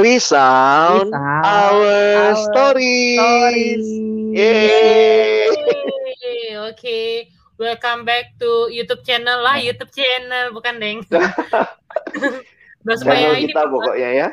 Resound, Resound our, our stories. stories. Yeay. Oke, welcome back to YouTube channel lah, YouTube channel bukan deng. Channel ini. kita pokoknya ya.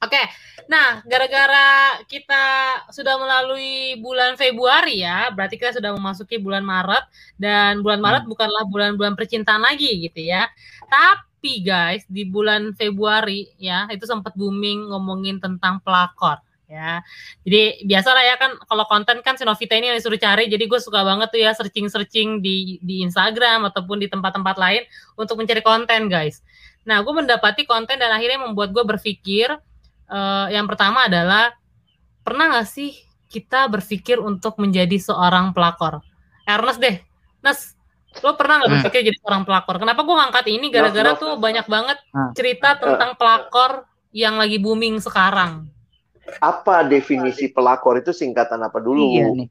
Oke, nah gara-gara kita sudah melalui bulan Februari ya, berarti kita sudah memasuki bulan Maret dan bulan Maret bukanlah bulan-bulan percintaan lagi gitu ya. Tapi guys di bulan Februari ya itu sempat booming ngomongin tentang pelakor ya. Jadi biasalah ya kan kalau konten kan si Novita ini yang disuruh cari, jadi gue suka banget tuh ya searching-searching di di Instagram ataupun di tempat-tempat lain untuk mencari konten guys. Nah gue mendapati konten dan akhirnya membuat gue berpikir eh, yang pertama adalah pernah nggak sih kita berpikir untuk menjadi seorang pelakor? Ernest deh, Nes, lo pernah nggak Hmm. berpikir jadi seorang pelakor? Kenapa gue ngangkat ini? Gara-gara tuh banyak banget Hmm. cerita tentang pelakor yang lagi booming sekarang. Apa definisi pelakor itu singkatan apa dulu? Iya nih.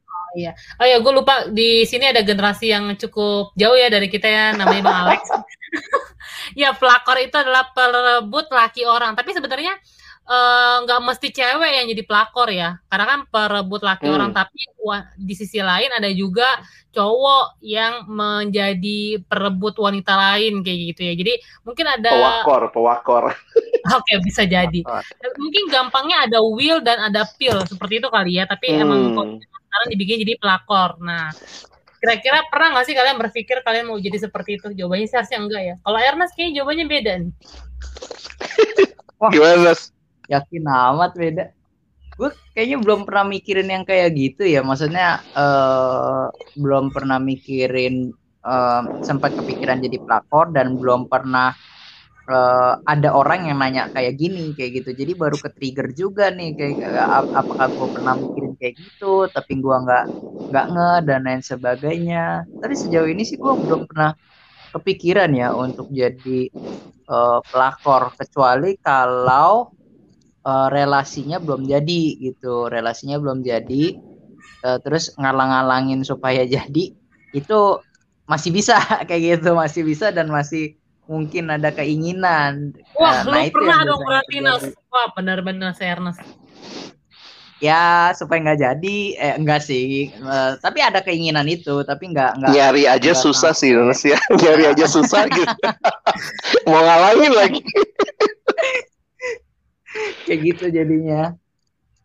Oh ya, gue lupa di sini ada generasi yang cukup jauh ya dari kita ya, namanya Bang Alex. ya, pelakor itu adalah perebut laki orang. Tapi sebenarnya eh, nggak mesti cewek yang jadi pelakor ya, karena kan perebut laki Hmm. orang. Tapi wa- di sisi lain ada juga cowok yang menjadi perebut wanita lain kayak gitu ya. Jadi mungkin ada, Pewakor, pewakor. oke bisa jadi. Mungkin gampangnya ada will dan ada pill seperti itu kali ya. Tapi emang Hmm. sekarang dibikin jadi pelakor. Nah, kira-kira pernah nggak sih kalian berpikir kalian mau jadi seperti itu? Jawabannya sih harusnya enggak ya. Kalau Ernest kayaknya jawabannya beda nih. Gimana? Nas? Yakin amat beda. Gue kayaknya belum pernah mikirin yang kayak gitu ya. Maksudnya eh belum pernah mikirin eh, sempat kepikiran jadi pelakor dan belum pernah eh, ada orang yang nanya kayak gini kayak gitu. Jadi baru ke trigger juga nih kayak ap- apakah gue pernah mikirin kayak gitu tapi gua nggak nggak nge dan lain sebagainya. Tapi sejauh ini sih gue belum pernah kepikiran ya untuk jadi eh, pelakor kecuali kalau eh, relasinya belum jadi gitu relasinya belum jadi eh, terus ngalang-ngalangin supaya jadi itu masih bisa kayak gitu masih bisa dan masih mungkin ada keinginan Wah, Nah, lu itu pernah dong berarti Nas. Wah, benar-benar si Ernest. ya supaya nggak jadi eh enggak sih Eh, tapi ada keinginan itu tapi nggak nggak Nyari aja susah sih, Nas ya. Nyari aja susah gitu. Mau ngalangin lagi. Kayak gitu jadinya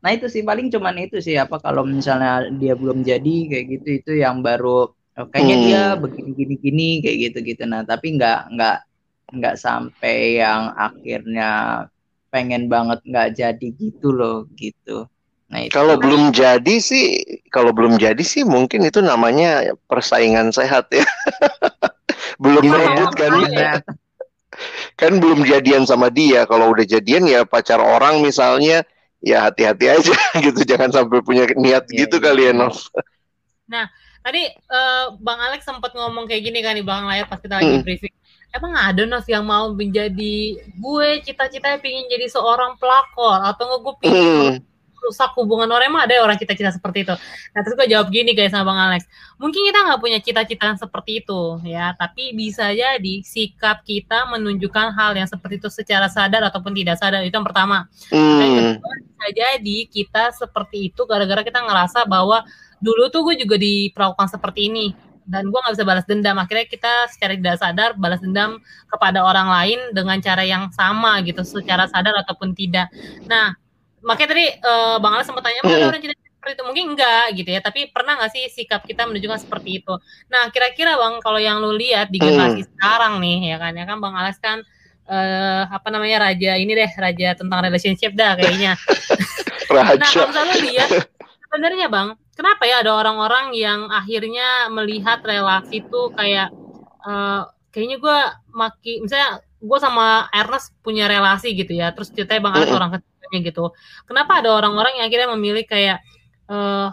nah itu sih paling cuman itu sih apa kalau misalnya dia belum jadi kayak gitu itu yang baru oh, kayaknya Hmm. dia begini gini gini kayak gitu gitu nah tapi nggak nggak nggak sampai yang akhirnya pengen banget nggak jadi gitu loh gitu nah itu Kalau belum jadi sih, kalau belum jadi sih mungkin itu namanya persaingan sehat ya. belum Iya, berebut kan? iya. Kan belum jadian sama dia. Kalau udah jadian ya pacar orang misalnya, ya hati-hati aja gitu. Jangan sampai punya niat Iya, gitu iya, kali ya, iya. Nov. Tadi eh, Bang Alex sempat ngomong kayak gini kan di Bang Layar pas kita lagi Hmm. briefing. Emang ada Nov yang mau menjadi gue cita-cita pengen jadi seorang pelakor atau nggak gue pengen Hmm. Rusak hubungan orang emang ada orang cita-cita seperti itu. Nah terus gue jawab gini guys sama Bang Alex. Mungkin kita nggak punya cita-cita seperti itu ya, tapi bisa jadi sikap kita menunjukkan hal yang seperti itu secara sadar ataupun tidak sadar itu yang pertama. Hmm. Dan kedua bisa jadi kita seperti itu gara-gara kita ngerasa bahwa dulu tuh gue juga diperlakukan seperti ini dan gue nggak bisa balas dendam akhirnya kita secara tidak sadar balas dendam kepada orang lain dengan cara yang sama gitu secara sadar ataupun tidak nah makanya tadi eh, bang Alex sempat tanya "Emang ada Mm. orang cita seperti itu mungkin enggak gitu ya tapi pernah nggak sih sikap kita menunjukkan seperti itu nah kira-kira bang kalau yang lu lihat di generasi sekarang nih ya kan ya kan bang Alex kan eh apa namanya raja ini deh raja tentang relationship dah kayaknya Nah, Raja. kalau misalnya lu lihat, sebenarnya bang, kenapa ya ada orang-orang yang akhirnya melihat relasi itu kayak, eh, kayaknya gue maki, misalnya gue sama Ernest punya relasi gitu ya, terus ceritanya bang Alex Mm-mm. orang gitu. Kenapa ada orang-orang yang akhirnya memilih kayak, eh,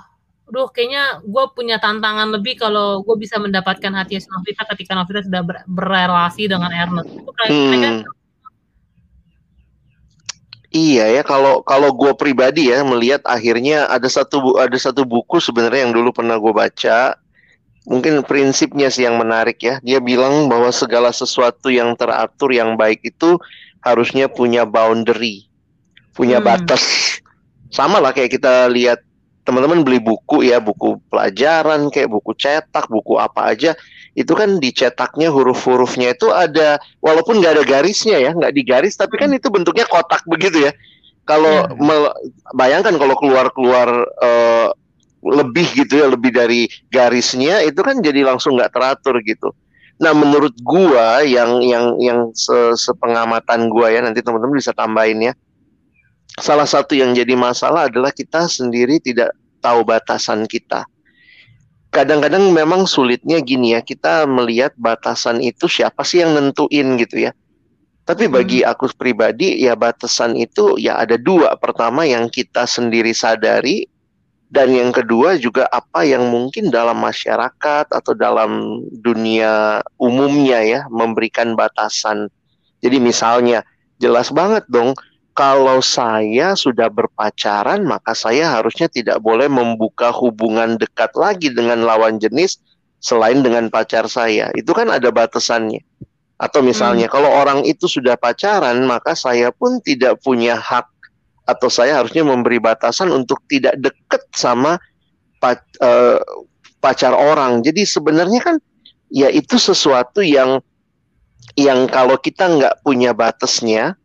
duh kayaknya gue punya tantangan lebih kalau gue bisa mendapatkan hati Novita ketika Novita sudah ber- berrelasi dengan Ernest. Itu kayak, Hmm. Iya ya kalau kalau gue pribadi ya melihat akhirnya ada satu ada satu buku sebenarnya yang dulu pernah gue baca mungkin prinsipnya sih yang menarik ya dia bilang bahwa segala sesuatu yang teratur yang baik itu harusnya punya boundary punya Hmm. batas. Sama lah kayak kita lihat teman-teman beli buku ya, buku pelajaran kayak buku cetak, buku apa aja, itu kan dicetaknya huruf-hurufnya itu ada walaupun nggak ada garisnya ya, nggak digaris, tapi kan itu bentuknya kotak begitu ya. Kalau mel- bayangkan kalau keluar-keluar eh, lebih gitu ya, lebih dari garisnya, itu kan jadi langsung nggak teratur gitu. Nah, menurut gua yang yang yang se- sepengamatan gua ya, nanti teman-teman bisa tambahin ya. Salah satu yang jadi masalah adalah kita sendiri tidak tahu batasan kita. Kadang-kadang memang sulitnya gini ya, kita melihat batasan itu siapa sih yang nentuin gitu ya. Tapi bagi aku pribadi ya batasan itu ya ada dua. Pertama yang kita sendiri sadari dan yang kedua juga apa yang mungkin dalam masyarakat atau dalam dunia umumnya ya memberikan batasan. Jadi misalnya jelas banget dong kalau saya sudah berpacaran maka saya harusnya tidak boleh membuka hubungan dekat lagi dengan lawan jenis selain dengan pacar saya. Itu kan ada batasannya. Atau misalnya kalau orang itu sudah pacaran maka saya pun tidak punya hak atau saya harusnya memberi batasan untuk tidak dekat sama pa- eh, pacar orang. Jadi sebenarnya kan ya itu sesuatu yang yang kalau kita nggak punya batasnya,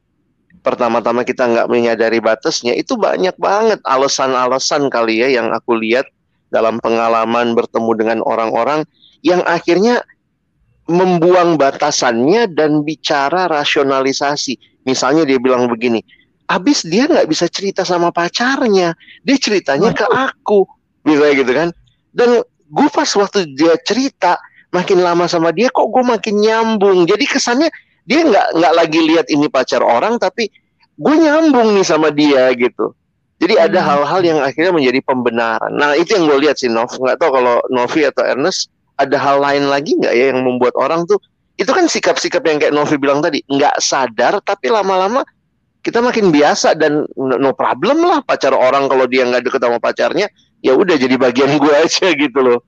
pertama-tama kita nggak menyadari batasnya, itu banyak banget alasan-alasan kali ya yang aku lihat dalam pengalaman bertemu dengan orang-orang yang akhirnya membuang batasannya dan bicara rasionalisasi. Misalnya dia bilang begini, abis dia nggak bisa cerita sama pacarnya, dia ceritanya ke aku, bisa gitu kan? Dan gue pas waktu dia cerita, makin lama sama dia kok gue makin nyambung. Jadi kesannya dia nggak nggak lagi lihat ini pacar orang, tapi gue nyambung nih sama dia gitu. Jadi ada Hmm. hal-hal yang akhirnya menjadi pembenaran. Nah itu yang gue lihat sih Nov. Nggak tahu kalau Novi atau Ernest ada hal lain lagi nggak ya yang membuat orang tuh itu kan sikap-sikap yang kayak Novi bilang tadi nggak sadar tapi lama-lama kita makin biasa dan no problem lah pacar orang kalau dia nggak deket sama pacarnya ya udah jadi bagian gue aja gitu loh.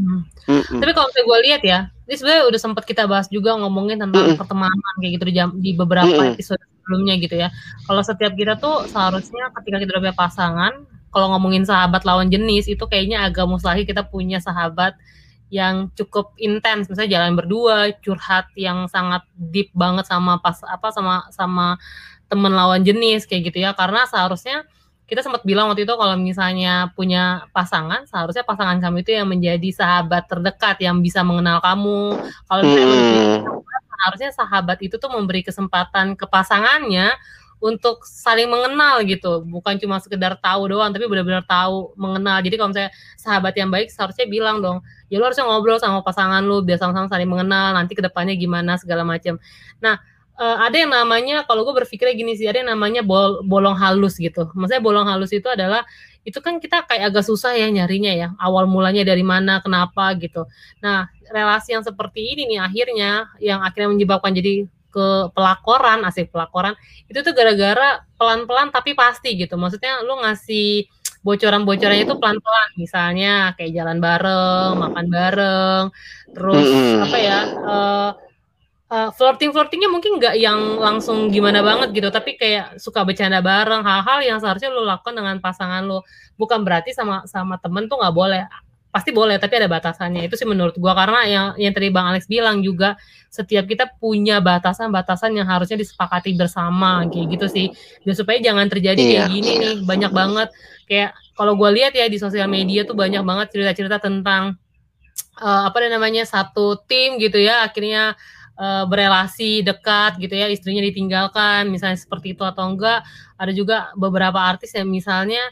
Hmm. Mm-mm. Tapi kalau gue lihat ya, ini sebenarnya udah sempat kita bahas juga ngomongin tentang Mm-mm. pertemanan kayak gitu di, jam, di beberapa Mm-mm. episode sebelumnya gitu ya. Kalau setiap kita tuh seharusnya ketika kita udah punya pasangan, kalau ngomongin sahabat lawan jenis itu kayaknya agak mustahil kita punya sahabat yang cukup intens, misalnya jalan berdua, curhat yang sangat deep banget sama pas apa sama sama temen lawan jenis kayak gitu ya. Karena seharusnya kita sempat bilang waktu itu kalau misalnya punya pasangan, seharusnya pasangan kamu itu yang menjadi sahabat terdekat yang bisa mengenal kamu. Kalau misalnya Hmm. seharusnya sahabat itu tuh memberi kesempatan ke pasangannya untuk saling mengenal gitu, bukan cuma sekedar tahu doang, tapi benar-benar tahu mengenal. Jadi kalau misalnya sahabat yang baik seharusnya bilang dong, ya lu harusnya ngobrol sama pasangan lu biar sama-sama saling mengenal, nanti ke depannya gimana segala macam. Nah eh, ada yang namanya kalau gue berpikirnya gini sih ada yang namanya bol- bolong halus gitu. Maksudnya bolong halus itu adalah itu kan kita kayak agak susah ya nyarinya ya. Awal mulanya dari mana kenapa gitu. Nah relasi yang seperti ini nih akhirnya yang akhirnya menyebabkan jadi ke pelakoran asik pelakoran itu tuh gara-gara pelan-pelan tapi pasti gitu. Maksudnya lu ngasih bocoran-bocorannya itu pelan-pelan. Misalnya kayak jalan bareng makan bareng terus apa ya eh uh, flirting flirtingnya mungkin nggak yang langsung gimana banget gitu tapi kayak suka bercanda bareng hal-hal yang seharusnya lo lakukan dengan pasangan lo. Bukan berarti sama sama temen tuh nggak boleh. Pasti boleh tapi ada batasannya. Itu sih menurut gua. Karena yang yang tadi bang Alex bilang juga setiap kita punya batasan-batasan yang harusnya disepakati bersama kayak gitu sih. Dan supaya jangan terjadi kayak Iya. gini nih banyak banget. Kayak kalau gua lihat ya di sosial media tuh banyak banget cerita-cerita tentang eh, apa namanya satu tim gitu ya. Akhirnya eh, berelasi dekat gitu ya istrinya ditinggalkan misalnya seperti itu atau enggak. Ada juga beberapa artis yang misalnya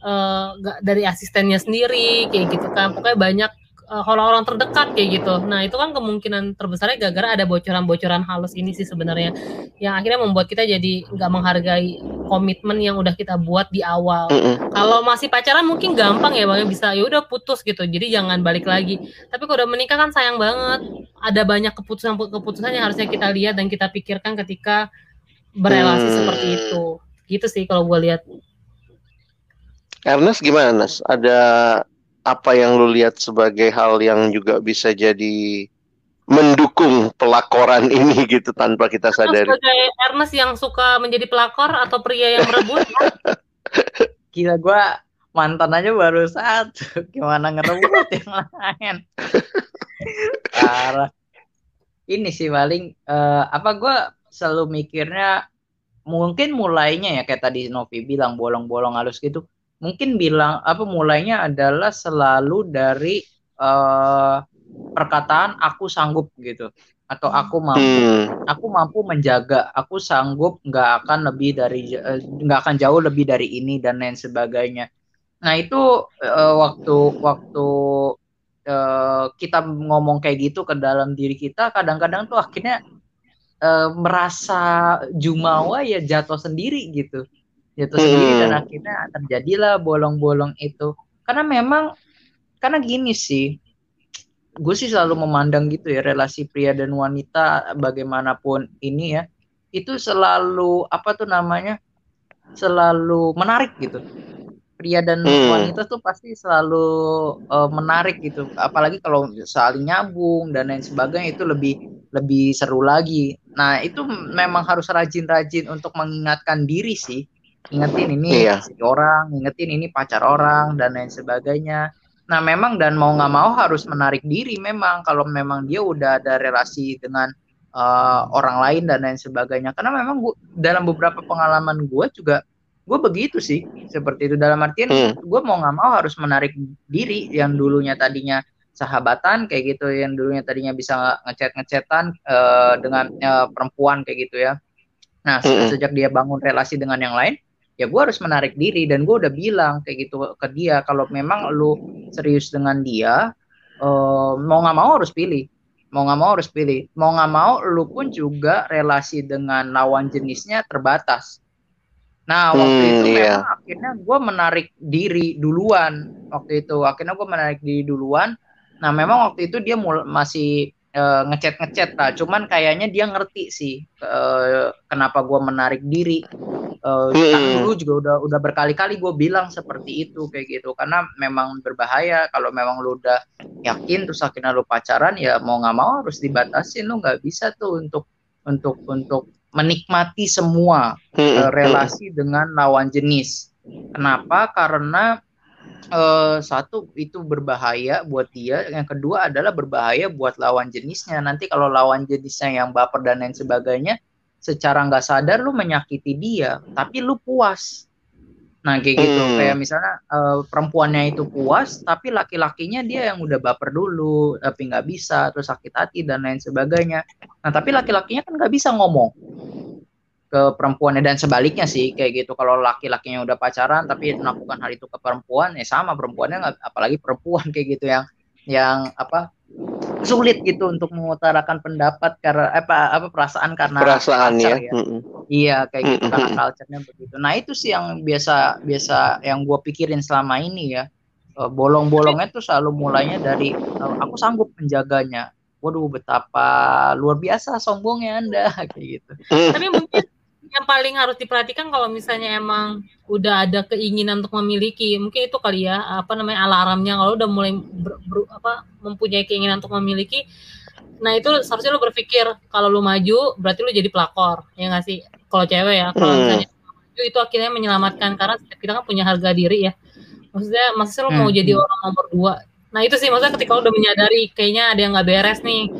nggak dari asistennya sendiri kayak gitu kan. Pokoknya banyak eh, orang-orang terdekat kayak gitu. Nah itu kan kemungkinan terbesarnya gara-gara ada bocoran-bocoran halus ini sih sebenarnya yang akhirnya membuat kita jadi nggak menghargai komitmen yang udah kita buat di awal Mm-mm. kalau masih pacaran mungkin gampang ya bang bisa ya udah putus gitu jadi jangan balik lagi tapi kalau udah menikah kan sayang banget ada banyak keputusan-keputusan yang harusnya kita lihat dan kita pikirkan ketika berelasi Hmm. seperti itu gitu sih kalau gue lihat Ernest gimana Nas? Ada apa yang lu lihat sebagai hal yang juga bisa jadi mendukung pelakoran ini gitu tanpa kita sadari. Sebagai Ernest yang suka menjadi pelakor atau pria yang merebut? Gila gue mantan aja baru satu, gimana ngerebut yang lain? Parah. Ini sih paling uh, apa gue selalu mikirnya mungkin mulainya ya kayak tadi Novi bilang bolong-bolong halus gitu. Mungkin bilang apa mulainya adalah selalu dari uh, perkataan aku sanggup gitu. Atau aku mampu. Hmm. aku mampu menjaga. Aku sanggup nggak akan lebih dari eh, nggak akan jauh lebih dari ini dan lain sebagainya. Nah itu uh, waktu waktu uh, kita ngomong kayak gitu ke dalam diri kita kadang-kadang tuh akhirnya uh, merasa jumawa ya jatuh sendiri gitu. Jatuh hmm. sendiri dan akhirnya terjadilah bolong-bolong itu. Karena memang karena gini sih gue sih selalu memandang gitu ya relasi pria dan wanita bagaimanapun ini ya itu selalu apa tuh namanya selalu menarik gitu. Pria dan hmm. wanita tuh pasti selalu uh, menarik gitu. Apalagi kalau saling nyambung dan lain sebagainya itu lebih lebih seru lagi. Nah itu memang harus rajin-rajin untuk mengingatkan diri sih. Ingetin ini iya. orang ingetin ini pacar orang dan lain sebagainya Nah, memang dan mau nggak mau harus menarik diri memang kalau memang dia udah ada relasi dengan uh, orang lain dan lain sebagainya. Karena memang gua, dalam beberapa pengalaman gue juga gue begitu sih seperti itu dalam artian hmm. gue mau nggak mau harus menarik diri yang dulunya tadinya sahabatan kayak gitu yang dulunya tadinya bisa ngechat ngechetan uh, dengan uh, perempuan kayak gitu ya. Nah, hmm. sejak dia bangun relasi dengan yang lain, ya gue harus menarik diri dan gue udah bilang kayak gitu ke dia kalau memang lu serius dengan dia uh, mau nggak mau harus pilih. Mau nggak mau harus pilih. Mau nggak mau lu pun juga relasi dengan lawan jenisnya terbatas. Nah waktu hmm, itu iya. memang akhirnya gue menarik diri duluan waktu itu. Akhirnya gue menarik diri duluan. Nah memang waktu itu dia mul masih uh, ngechat ngechat lah cuman kayaknya dia ngerti sih uh, kenapa gue menarik diri Uh, hmm. Kan dulu juga udah udah berkali-kali gue bilang seperti itu kayak gitu karena memang berbahaya kalau memang lu udah yakin terus akhirnya lu pacaran ya mau nggak mau harus dibatasin lu nggak bisa tuh untuk untuk untuk menikmati semua hmm. uh, relasi dengan lawan jenis. Kenapa? Karena uh, satu itu berbahaya buat dia, yang kedua adalah berbahaya buat lawan jenisnya. Nanti kalau lawan jenisnya yang baper dan lain sebagainya, secara nggak sadar lu menyakiti dia tapi lu puas. Nah kayak gitu. Hmm. kayak misalnya uh, perempuannya itu puas tapi laki-lakinya dia yang udah baper dulu tapi nggak bisa terus sakit hati dan lain sebagainya. Nah tapi laki-lakinya kan nggak bisa ngomong ke perempuannya dan sebaliknya sih kayak gitu kalau laki-lakinya udah pacaran tapi melakukan hal itu ke perempuan ya sama perempuannya nggak apalagi perempuan kayak gitu yang yang apa sulit gitu untuk mengutarakan pendapat karena apa apa perasaan karena perasaan ya. ya. Iya kayak gitu mm-hmm. karena culture-nya begitu. Nah itu sih yang biasa biasa yang gue pikirin selama ini ya. Eh, bolong-bolongnya tuh selalu mulainya dari eh, aku sanggup menjaganya. Waduh betapa luar biasa sombongnya anda kayak gitu. Tapi mungkin yang paling harus diperhatikan kalau misalnya emang udah ada keinginan untuk memiliki mungkin itu kali ya apa namanya alarmnya kalau udah mulai ber, ber, apa mempunyai keinginan untuk memiliki nah itu seharusnya lu berpikir kalau lu maju berarti lu jadi pelakor ya nggak sih kalau cewek ya kalau hmm. misalnya maju itu akhirnya menyelamatkan karena kita kan punya harga diri ya maksudnya maksudnya lu hmm. mau jadi orang nomor dua nah itu sih maksudnya ketika lu udah menyadari kayaknya ada yang nggak beres nih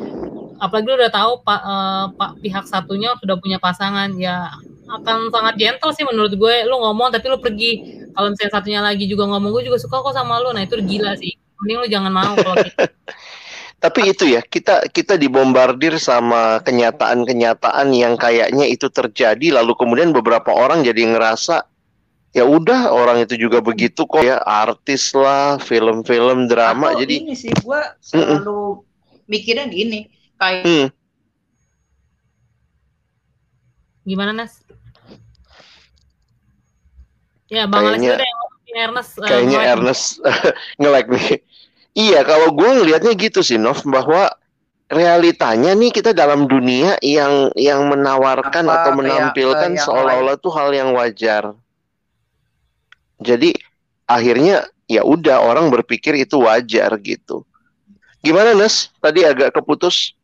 apalagi lu udah tahu pak uh, pak pihak satunya sudah punya pasangan. Ya akan sangat gentle sih menurut gue. Lu ngomong tapi lu pergi. Kalau misalnya satunya lagi juga ngomong gue juga suka kok sama lu. Nah itu gila sih. Mending lu jangan mau kalau gitu. tapi itu ya kita kita dibombardir sama kenyataan-kenyataan yang kayaknya itu terjadi. Lalu kemudian beberapa orang jadi ngerasa ya udah orang itu juga begitu kok. Ya artis lah film-film drama. Atau jadi ini sih gue selalu mm -mm. mikirnya gini kayak hmm. gimana Nas? Ya Bang kayaknya, Alex Ernest uh, kayaknya uh, Ernest nge-like nih. Iya, kalau gue ngelihatnya gitu sih, Nov, bahwa realitanya nih kita dalam dunia yang yang menawarkan Apa, atau menampilkan seolah-olah tuh hal yang wajar. Jadi akhirnya ya udah orang berpikir itu wajar gitu. Gimana Nes? Tadi agak keputus.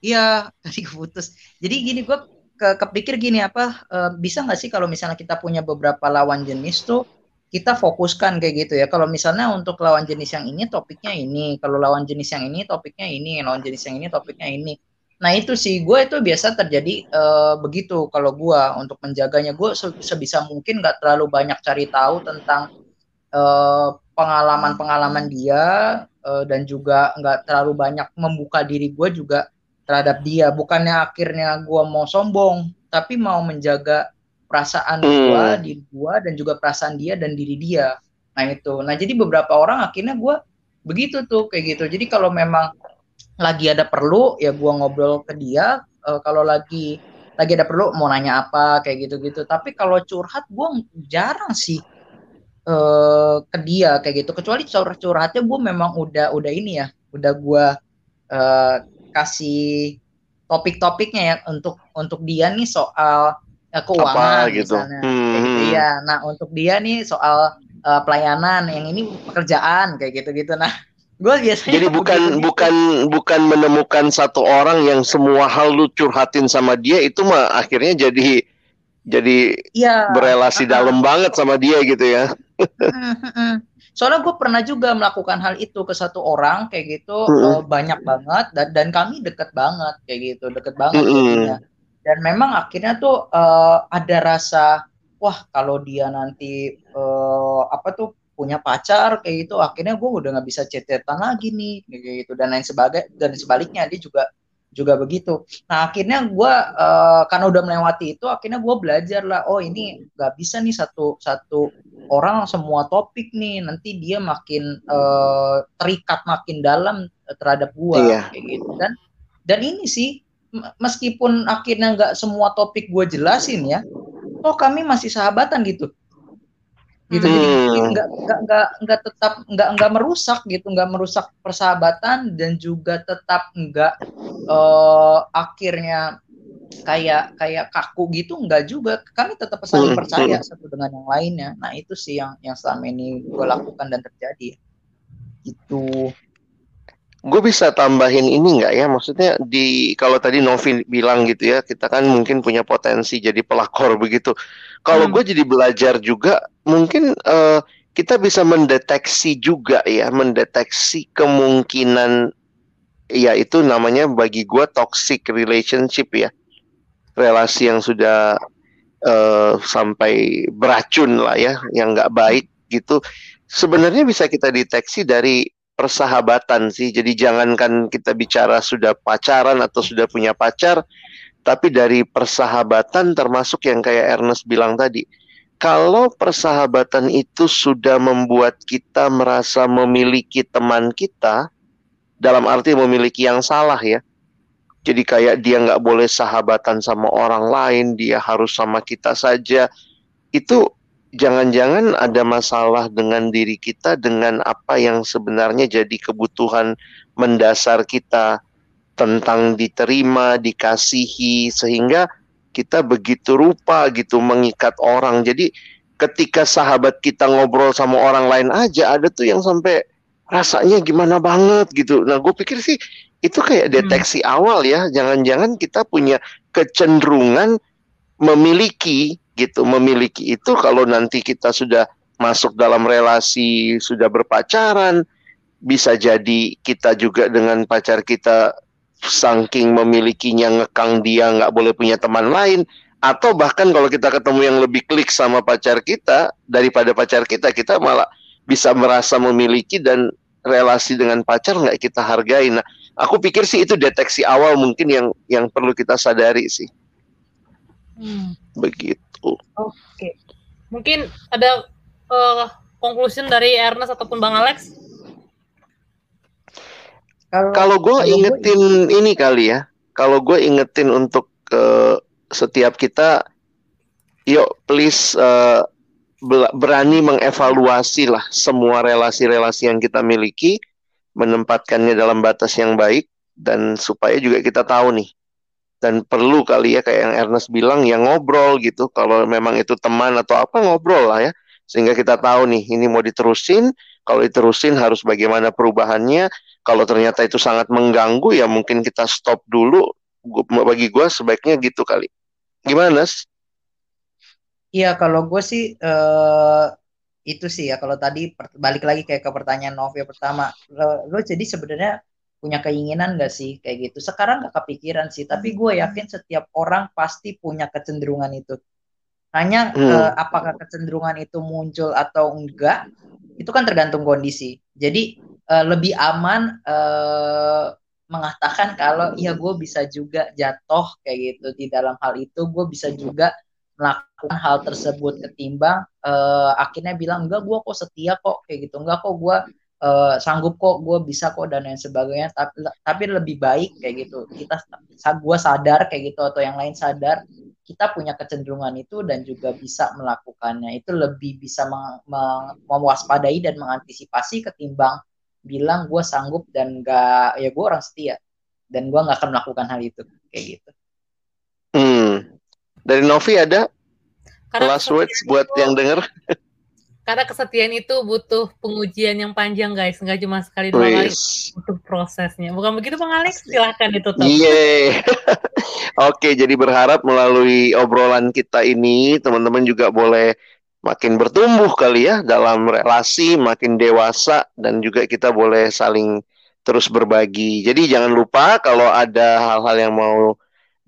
Iya tadi keputus jadi gini gue ke kepikir gini apa uh, bisa nggak sih kalau misalnya kita punya beberapa lawan jenis tuh kita fokuskan kayak gitu ya. Kalau misalnya untuk lawan jenis yang ini topiknya ini, kalau lawan jenis yang ini topiknya ini, lawan jenis yang ini topiknya ini. Nah itu sih gue itu biasa terjadi uh, begitu kalau gue untuk menjaganya gue sebisa mungkin nggak terlalu banyak cari tahu tentang pengalaman pengalaman-pengalaman dia uh, dan juga nggak terlalu banyak membuka diri gue juga terhadap dia. Bukannya akhirnya gue mau sombong, tapi mau menjaga perasaan hmm. gue, diri gue, dan juga perasaan dia dan diri dia. Nah itu. Nah jadi beberapa orang akhirnya gue begitu tuh kayak gitu. Jadi kalau memang lagi ada perlu ya gue ngobrol ke dia. Uh, kalau lagi lagi ada perlu mau nanya apa kayak gitu-gitu. Tapi kalau curhat gue jarang sih uh, ke dia kayak gitu. Kecuali curhat curhatnya gue memang udah udah ini ya, udah gue uh, kasih topik-topiknya ya untuk untuk dia nih soal uh, keuangan Apa, gitu. misalnya. Hmm. gitu ya. Nah, untuk dia nih soal uh, pelayanan, yang ini pekerjaan kayak gitu-gitu. Nah, gue biasanya Jadi bukan gitu. bukan bukan menemukan satu orang yang semua hal lu curhatin sama dia itu mah akhirnya jadi jadi ya, berelasi uh, dalam banget sama dia gitu ya. Soalnya gue pernah juga melakukan hal itu ke satu orang kayak gitu mm -hmm. uh, banyak banget dan dan kami deket banget kayak gitu deket banget mm -hmm. Dan memang akhirnya tuh uh, ada rasa wah kalau dia nanti uh, apa tuh punya pacar kayak gitu akhirnya gue udah nggak bisa cetetan lagi nih kayak gitu dan lain sebagai dan sebaliknya dia juga juga begitu. Nah akhirnya gue uh, karena udah melewati itu akhirnya gue belajar lah oh ini nggak bisa nih satu satu orang semua topik nih nanti dia makin uh, terikat makin dalam terhadap gue iya. kayak gitu dan dan ini sih meskipun akhirnya nggak semua topik gue jelasin ya oh kami masih sahabatan gitu gitu. Hmm. jadi nggak nggak nggak nggak tetap nggak nggak merusak gitu nggak merusak persahabatan dan juga tetap nggak uh, akhirnya kayak kayak kaku gitu nggak juga. Kami tetap saling hmm, percaya hmm. satu dengan yang lainnya. Nah itu sih yang yang selama ini gue lakukan dan terjadi. Gitu gue bisa tambahin ini nggak ya? Maksudnya di kalau tadi Novi bilang gitu ya kita kan mungkin punya potensi jadi pelakor begitu. Kalau hmm. gue jadi belajar juga mungkin uh, kita bisa mendeteksi juga ya mendeteksi kemungkinan ya itu namanya bagi gue toxic relationship ya. Relasi yang sudah uh, sampai beracun lah ya, yang nggak baik gitu, sebenarnya bisa kita deteksi dari persahabatan sih. Jadi jangankan kita bicara sudah pacaran atau sudah punya pacar, tapi dari persahabatan termasuk yang kayak Ernest bilang tadi. Kalau persahabatan itu sudah membuat kita merasa memiliki teman kita, dalam arti memiliki yang salah ya, jadi kayak dia nggak boleh sahabatan sama orang lain, dia harus sama kita saja. Itu jangan-jangan ada masalah dengan diri kita dengan apa yang sebenarnya jadi kebutuhan mendasar kita tentang diterima, dikasihi sehingga kita begitu rupa gitu mengikat orang. Jadi ketika sahabat kita ngobrol sama orang lain aja ada tuh yang sampai rasanya gimana banget gitu. Nah, gue pikir sih itu kayak hmm. deteksi hmm. awal ya. Jangan-jangan kita punya kecenderungan memiliki gitu, memiliki itu kalau nanti kita sudah masuk dalam relasi, sudah berpacaran, bisa jadi kita juga dengan pacar kita saking memilikinya ngekang dia nggak boleh punya teman lain atau bahkan kalau kita ketemu yang lebih klik sama pacar kita daripada pacar kita kita malah bisa merasa memiliki dan relasi dengan pacar nggak kita hargai nah aku pikir sih itu deteksi awal mungkin yang yang perlu kita sadari sih. Hmm. Begitu. Oke. Okay. Mungkin ada uh, conclusion dari Ernest ataupun Bang Alex? Kalau gue ingetin gue... ini kali ya, kalau gue ingetin untuk uh, setiap kita, yuk please uh, berani mengevaluasi lah semua relasi-relasi yang kita miliki menempatkannya dalam batas yang baik dan supaya juga kita tahu nih dan perlu kali ya kayak yang Ernest bilang yang ngobrol gitu. Kalau memang itu teman atau apa ngobrol lah ya. Sehingga kita tahu nih ini mau diterusin. Kalau diterusin harus bagaimana perubahannya. Kalau ternyata itu sangat mengganggu ya mungkin kita stop dulu. Bagi gue sebaiknya gitu kali. Gimana sih Iya, kalau gue sih uh, itu sih ya. Kalau tadi balik lagi kayak ke pertanyaan Novia pertama, lo, lo jadi sebenarnya punya keinginan gak sih kayak gitu? Sekarang gak kepikiran sih, tapi gue yakin setiap orang pasti punya kecenderungan itu. Hanya hmm. uh, apakah kecenderungan itu muncul atau enggak, itu kan tergantung kondisi. Jadi uh, lebih aman uh, mengatakan kalau ya gue bisa juga jatuh kayak gitu di dalam hal itu, gue bisa juga melakukan hal tersebut ketimbang uh, akhirnya bilang enggak gue kok setia kok kayak gitu enggak kok gue uh, sanggup kok gue bisa kok dan lain sebagainya. Tapi tapi lebih baik kayak gitu. Kita gue sadar kayak gitu atau yang lain sadar kita punya kecenderungan itu dan juga bisa melakukannya. Itu lebih bisa meng, meng, mewaspadai dan mengantisipasi ketimbang bilang gue sanggup dan enggak ya gue orang setia. Dan gue nggak akan melakukan hal itu kayak gitu. Hmm, dari Novi ada karena last words buat itu, yang denger. Karena kesetiaan itu butuh pengujian yang panjang guys, nggak cuma sekali dua kali, butuh prosesnya. Bukan begitu Bang Alex? Silahkan ditutup. Iya. Oke, jadi berharap melalui obrolan kita ini teman-teman juga boleh makin bertumbuh kali ya dalam relasi, makin dewasa dan juga kita boleh saling terus berbagi. Jadi jangan lupa kalau ada hal-hal yang mau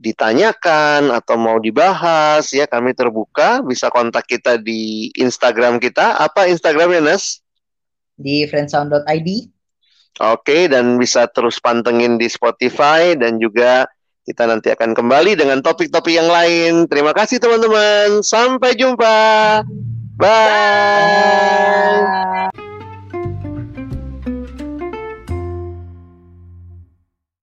ditanyakan atau mau dibahas ya kami terbuka. Bisa kontak kita di Instagram kita. Apa Instagramnya Nes? Di friendsound.id oke dan bisa terus pantengin di Spotify dan juga kita nanti akan kembali dengan topik-topik yang lain. Terima kasih teman-teman. Sampai jumpa. Bye, bye.